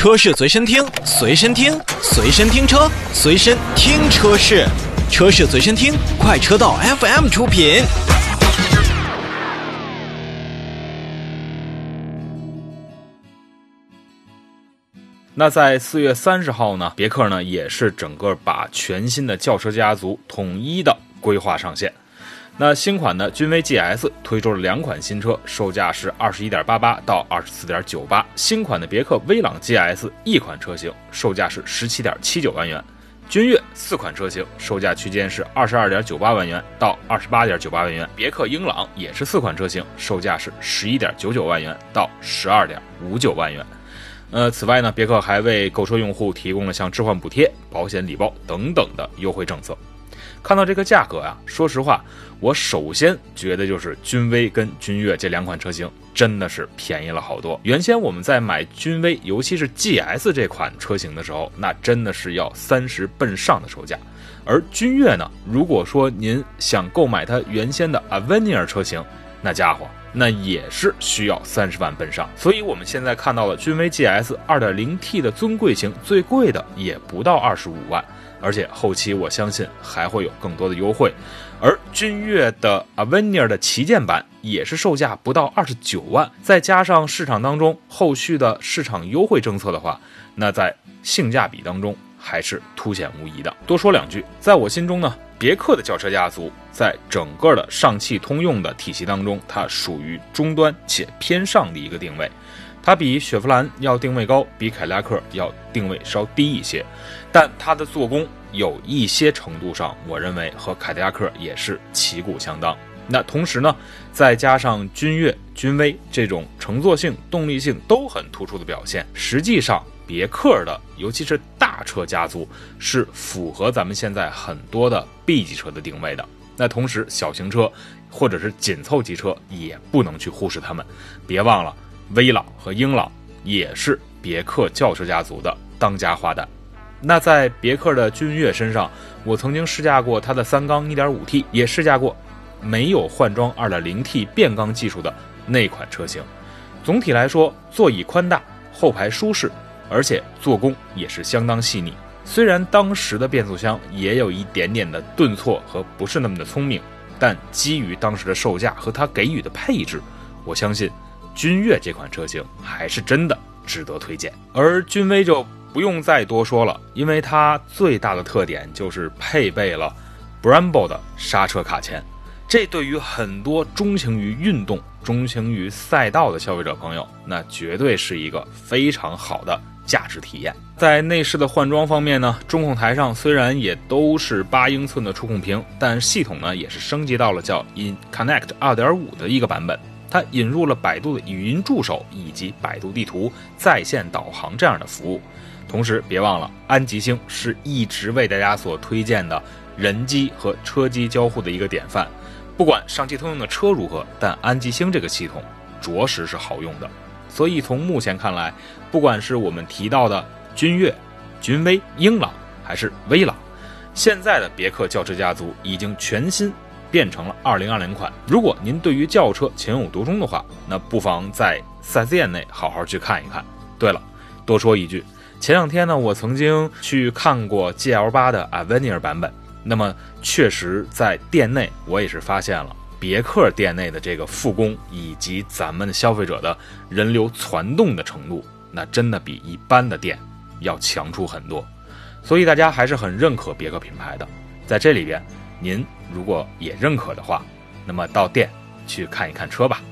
车市随身听，随身听，随身听车，随身听车市，车市随身听，快车道 FM 出品。那在四月三十号呢，别克呢也是整个把全新的轿车家族统一的规划上线。那新款的君威 GS 推出了两款新车，售价是二十一点八八到二十四点九八。新款的别克威朗 GS 一款车型，售价是十七点七九万元。君越四款车型，售价区间是二十二点九八万元到二十八点九八万元。别克英朗也是四款车型，售价是十一点九九万元到十二点五九万元。呃，此外呢，别克还为购车用户提供了像置换补贴、保险礼包等等的优惠政策。看到这个价格啊，说实话，我首先觉得就是君威跟君越这两款车型真的是便宜了好多。原先我们在买君威，尤其是 GS 这款车型的时候，那真的是要三十奔上的售价。而君越呢，如果说您想购买它原先的 Avenir 车型，那家伙那也是需要三十万奔上。所以我们现在看到了君威 GS 2.0T 的尊贵型，最贵的也不到二十五万。而且后期我相信还会有更多的优惠，而君越的 Avenir 的旗舰版也是售价不到二十九万，再加上市场当中后续的市场优惠政策的话，那在性价比当中还是凸显无疑的。多说两句，在我心中呢，别克的轿车家族在整个的上汽通用的体系当中，它属于中端且偏上的一个定位。它比雪佛兰要定位高，比凯迪拉克要定位稍低一些，但它的做工有一些程度上，我认为和凯迪拉克也是旗鼓相当。那同时呢，再加上君越、君威这种乘坐性、动力性都很突出的表现，实际上别克的尤其是大车家族是符合咱们现在很多的 B 级车的定位的。那同时，小型车或者是紧凑级车也不能去忽视它们，别忘了。威朗和英朗也是别克轿车家族的当家花旦。那在别克的君越身上，我曾经试驾过它的三缸 1.5T，也试驾过没有换装 2.0T 变缸技术的那款车型。总体来说，座椅宽大，后排舒适，而且做工也是相当细腻。虽然当时的变速箱也有一点点的顿挫和不是那么的聪明，但基于当时的售价和它给予的配置，我相信。君越这款车型还是真的值得推荐，而君威就不用再多说了，因为它最大的特点就是配备了 Brembo 的刹车卡钳，这对于很多钟情于运动、钟情于赛道的消费者朋友，那绝对是一个非常好的驾驶体验。在内饰的换装方面呢，中控台上虽然也都是八英寸的触控屏，但系统呢也是升级到了叫 In Connect 2.5的一个版本。它引入了百度的语音助手以及百度地图在线导航这样的服务，同时别忘了安吉星是一直为大家所推荐的人机和车机交互的一个典范。不管上汽通用的车如何，但安吉星这个系统着实是好用的。所以从目前看来，不管是我们提到的君越、君威、英朗还是威朗，现在的别克轿车家族已经全新。变成了二零二零款。如果您对于轿车情有独钟的话，那不妨在 4S 店内好好去看一看。对了，多说一句，前两天呢，我曾经去看过 GL 八的 Avenir 版本。那么，确实在店内我也是发现了别克店内的这个复工以及咱们消费者的人流攒动的程度，那真的比一般的店要强出很多。所以大家还是很认可别克品牌的，在这里边。您如果也认可的话，那么到店去看一看车吧。